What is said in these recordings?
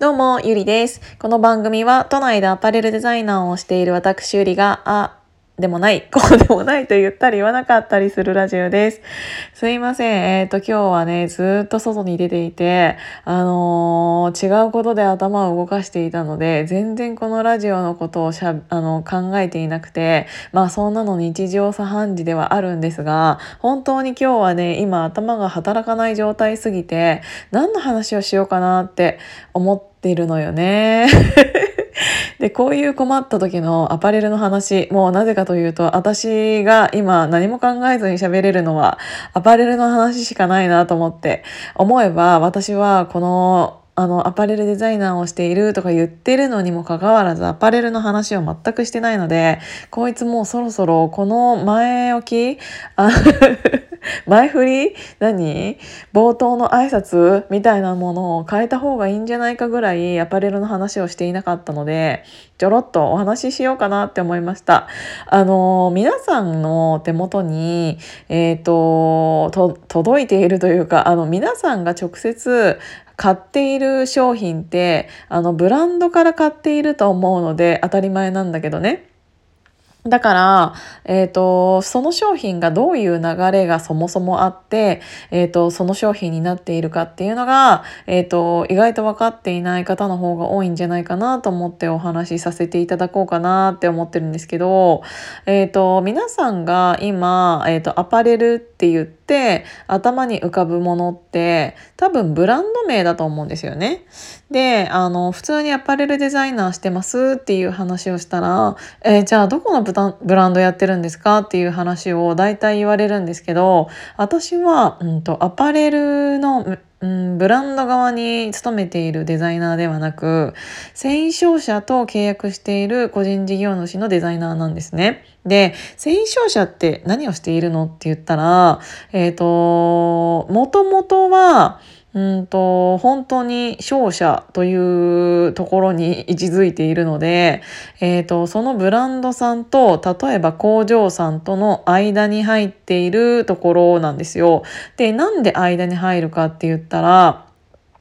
どうも、ゆりです。この番組は都内でアパレルデザイナーをしている私ゆりが、あ、でもない、こうでもないと言ったり言わなかったりするラジオです。すいません。えっ、ー、と、今日はね、ずっと外に出ていて、あのー、違うことで頭を動かしていたので、全然このラジオのことをしゃ、あの、考えていなくて、まあそんなの日常茶飯事ではあるんですが、本当に今日はね、今頭が働かない状態すぎて、何の話をしようかなって思ってるのよね。で、こういう困った時のアパレルの話、もうなぜかというと、私が今何も考えずに喋れるのは、アパレルの話しかないなと思って、思えば私はこのあの、アパレルデザイナーをしているとか言ってるのにもかかわらず、アパレルの話を全くしてないので、こいつもうそろそろこの前置き、前振り？何？冒頭の挨拶みたいなものを変えた方がいいんじゃないかぐらいアパレルの話をしていなかったので、ちょろっとお話ししようかなって思いました。あの、皆さんの手元に、えっ、ー、と、届いているというか、あの、皆さんが直接買っている商品ってあのブランドから買っていると思うので当たり前なんだけどね。だから、えっ、ー、と、その商品がどういう流れがそもそもあって、えっ、ー、と、その商品になっているかっていうのが、えっ、ー、と、意外と分かっていない方の方が多いんじゃないかなと思ってお話しさせていただこうかなって思ってるんですけど、えっ、と、皆さんが今、えっ、と、アパレルって言って頭に浮かぶものって多分ブランド名だと思うんですよね。で、あの、普通にアパレルデザイナーしてますっていう話をしたら、えー、じゃあどこのブランドやってるんですか？っていう話を大体言われるんですけど、私は、うんと、アパレルのうん、ブランド側に勤めているデザイナーではなく、繊維商社と契約している個人事業主のデザイナーなんですね。で、繊維商社って何をしているの？って言ったら、えっ、ー、と、もともとは、うんと本当に勝者というところに位置づいているので、えーと、そのブランドさんと例えば工場さんとの間に入っているところなんですよ。でなんで間に入るかって言ったら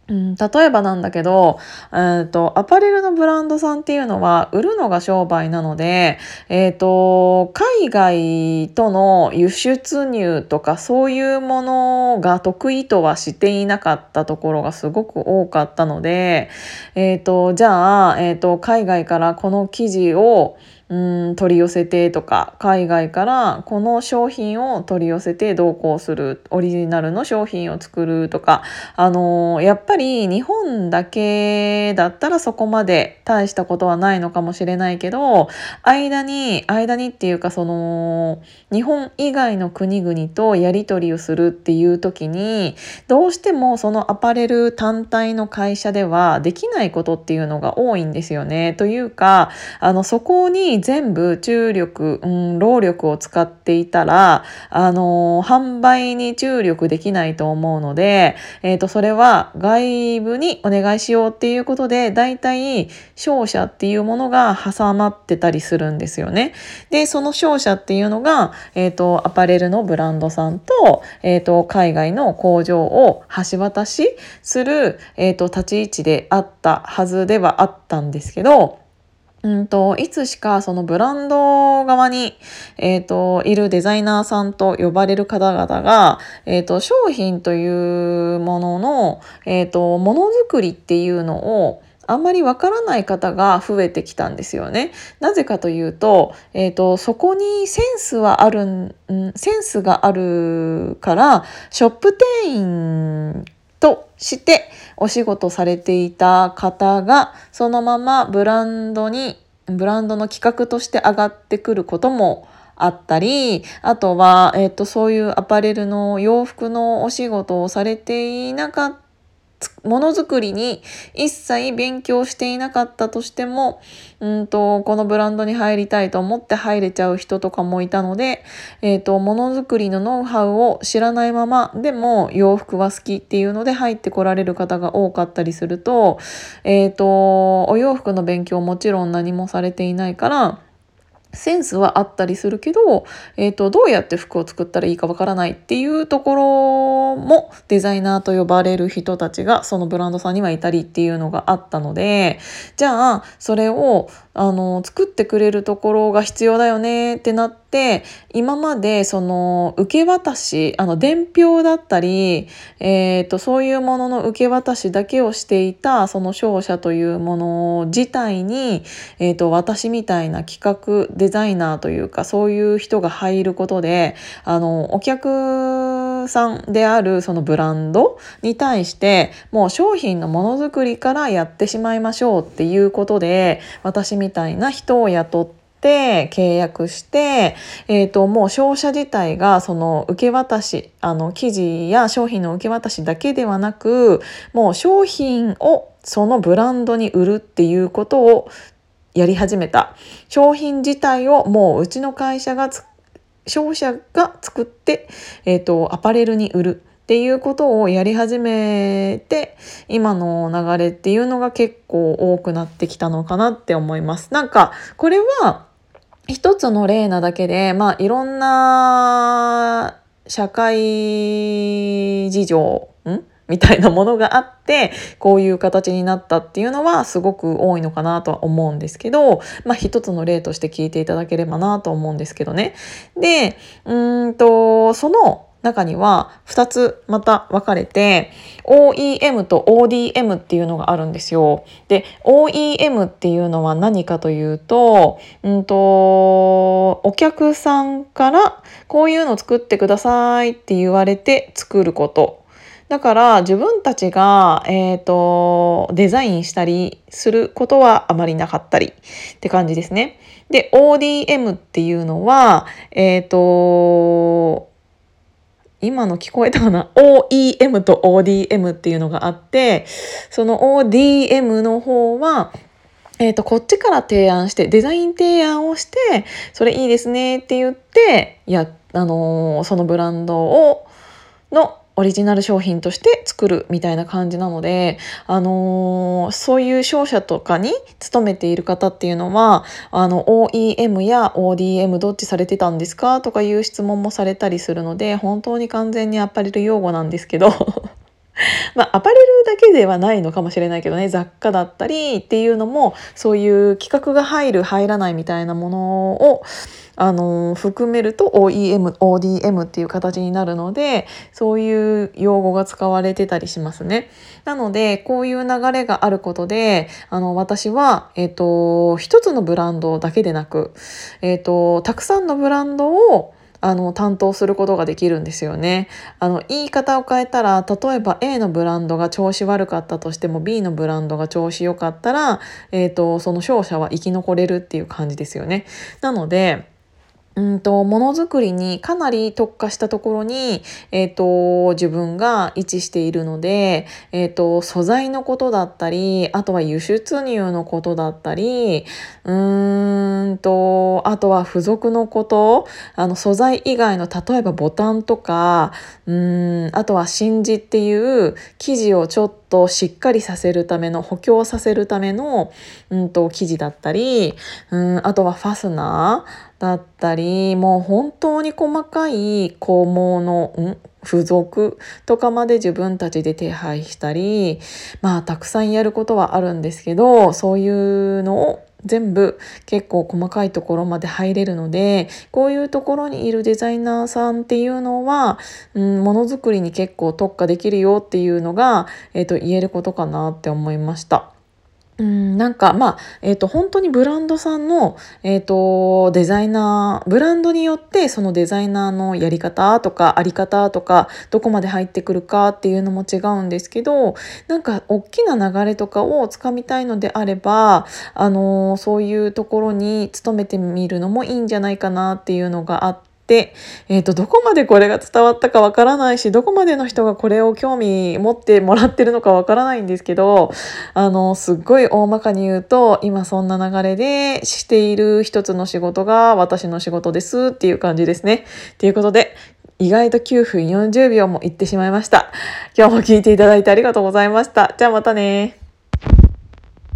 うん、例えばなんだけど、えーと、アパレルのブランドさんっていうのは売るのが商売なので、えーと、海外との輸出入とかそういうものが得意とはしていなかったところがすごく多かったので、えーと、じゃあ、えー、と海外からこの生地をうん取り寄せてとか海外からこの商品を取り寄せて同行するオリジナルの商品を作るとかあのー、やっぱり日本だけだったらそこまで大したことはないのかもしれないけど間に間にっていうかその日本以外の国々とやり取りをするっていう時にどうしてもそのアパレル単体の会社ではできないことっていうのが多いんですよね。というかあのそこに全部注力、うん、労力を使っていたら、あの、販売に注力できないと思うので、えっ、ー、と、それは外部にお願いしようっていうことで、大体商社っていうものが挟まってたりするんですよね。で、その商社っていうのが、えっ、ー、と、アパレルのブランドさんと、えっ、と、海外の工場を橋渡しする、えっ、と、立ち位置であったはずではあったんですけど、うんと、いつしかそのブランド側に、えっ、ー、と、いるデザイナーさんと呼ばれる方々が、えっ、ー、と、商品というものの、えっ、ー、と、ものづくりっていうのを、あんまりわからない方が増えてきたんですよね。なぜかというと、えっ、と、そこにセンスはあるん、センスがあるから、ショップ店員してお仕事されていた方がそのままブランドにブランドの企画として上がってくることもあったりあとは、えーと、そういうアパレルの洋服のお仕事をされていなかったものづくりに一切勉強していなかったとしても、うんと、このブランドに入りたいと思って入れちゃう人とかもいたので、えっ、と、ものづくりのノウハウを知らないまま、でも洋服は好きっていうので入ってこられる方が多かったりすると、えっ、ー、と、お洋服の勉強もちろん何もされていないから、センスはあったりするけど、えーと、どうやって服を作ったらいいかわからないっていうところもデザイナーと呼ばれる人たちがそのブランドさんにはいたりっていうのがあったのでじゃあそれをあの作ってくれるところが必要だよねってなって今までその受け渡しあの伝票だったり、えーと、そういうものの受け渡しだけをしていたその商社というもの自体に、えーと、私みたいな企画デザイナーというかそういう人が入ることであのお客さんであるそのブランドに対してもう商品のものづくりからやってしまいましょうっていうことで私みたいな人を雇って契約して、えーと、もう商社自体がその受け渡しあの記事や商品の受け渡しだけではなくもう商品をそのブランドに売るっていうことをやり始めた商品自体をもううちの会社が商社が作って、えーとアパレルに売るっていうことをやり始めて今の流れっていうのが結構多くなってきたのかなって思います。なんかこれは一つの例なだけでまあいろんな社会事情ん？みたいなものがあってこういう形になったっていうのはすごく多いのかなとは思うんですけど、まあ、一つの例として聞いていただければなと思うんですけどね。でうんとその中には2つまた分かれて OEM と ODM っていうのがあるんですよ。で OEM っていうのは何かというと,、うんと、お客さんからこういうの作ってくださいって言われて作ること。だから自分たちが、えーと、デザインしたりすることはあまりなかったりって感じですね。で ODM っていうのはえっ、ー、と今の聞こえたかな ?OEM と ODM っていうのがあって、その ODM の方は、えっ、ー、と、こっちから提案して、デザイン提案をして、それいいですねって言って、や、あのー、そのブランドを、のオリジナル商品として作るみたいな感じなので、あのー、そういう商社とかに勤めている方っていうのはあの OEM や ODM どっちされてたんですかとかいう質問もされたりするので本当に完全にアパレル用語なんですけど。まあ、アパレルだけではないのかもしれないけどね雑貨だったりっていうのもそういう企画が入る入らないみたいなものをあの含めると OEM、ODM っていう形になるのでそういう用語が使われてたりしますね。なのでこういう流れがあることであの私は、えっ、と一つのブランドだけでなく、えっ、とたくさんのブランドをあの担当することができるんですよね。あの言い方を変えたら例えば A のブランドが調子悪かったとしても B のブランドが調子良かったら、えーと、その勝者は生き残れるっていう感じですよね。なのでうんと、ものづくりにかなり特化したところに、えっ、ー、と、自分が位置しているので、えっ、ー、と、素材のことだったり、あとは輸出入のことだったり、うーんと、あとは付属のこと、あの、素材以外の、例えばボタンとか、うん、あとは真珠っていう生地をちょっとしっかりさせるための補強させるための、うんと、生地だったり、うん、あとはファスナーだったりもう本当に細かい項目の付属とかまで自分たちで手配したりまあたくさんやることはあるんですけどそういうのを全部結構細かいところまで入れるのでこういうところにいるデザイナーさんっていうのは、うん、ものづくりに結構特化できるよっていうのが、えーと言えることかなって思いました。うん、なんかまあ、えっ、ー、と本当にブランドさんの、えっ、ー、とデザイナーブランドによってそのデザイナーのやり方とかあり方とかどこまで入ってくるかっていうのも違うんですけどなんか大きな流れとかをつかみたいのであればあのそういうところに勤めてみるのもいいんじゃないかなっていうのがあって。で、えーと、どこまでこれが伝わったかわからないしどこまでの人がこれを興味持ってもらってるのかわからないんですけどあのすっごい大まかに言うと今そんな流れでしている一つの仕事が私の仕事ですっていう感じですね。ということで意外と9分40秒もいってしまいました。今日も聞いていただいてありがとうございました。じゃあまたね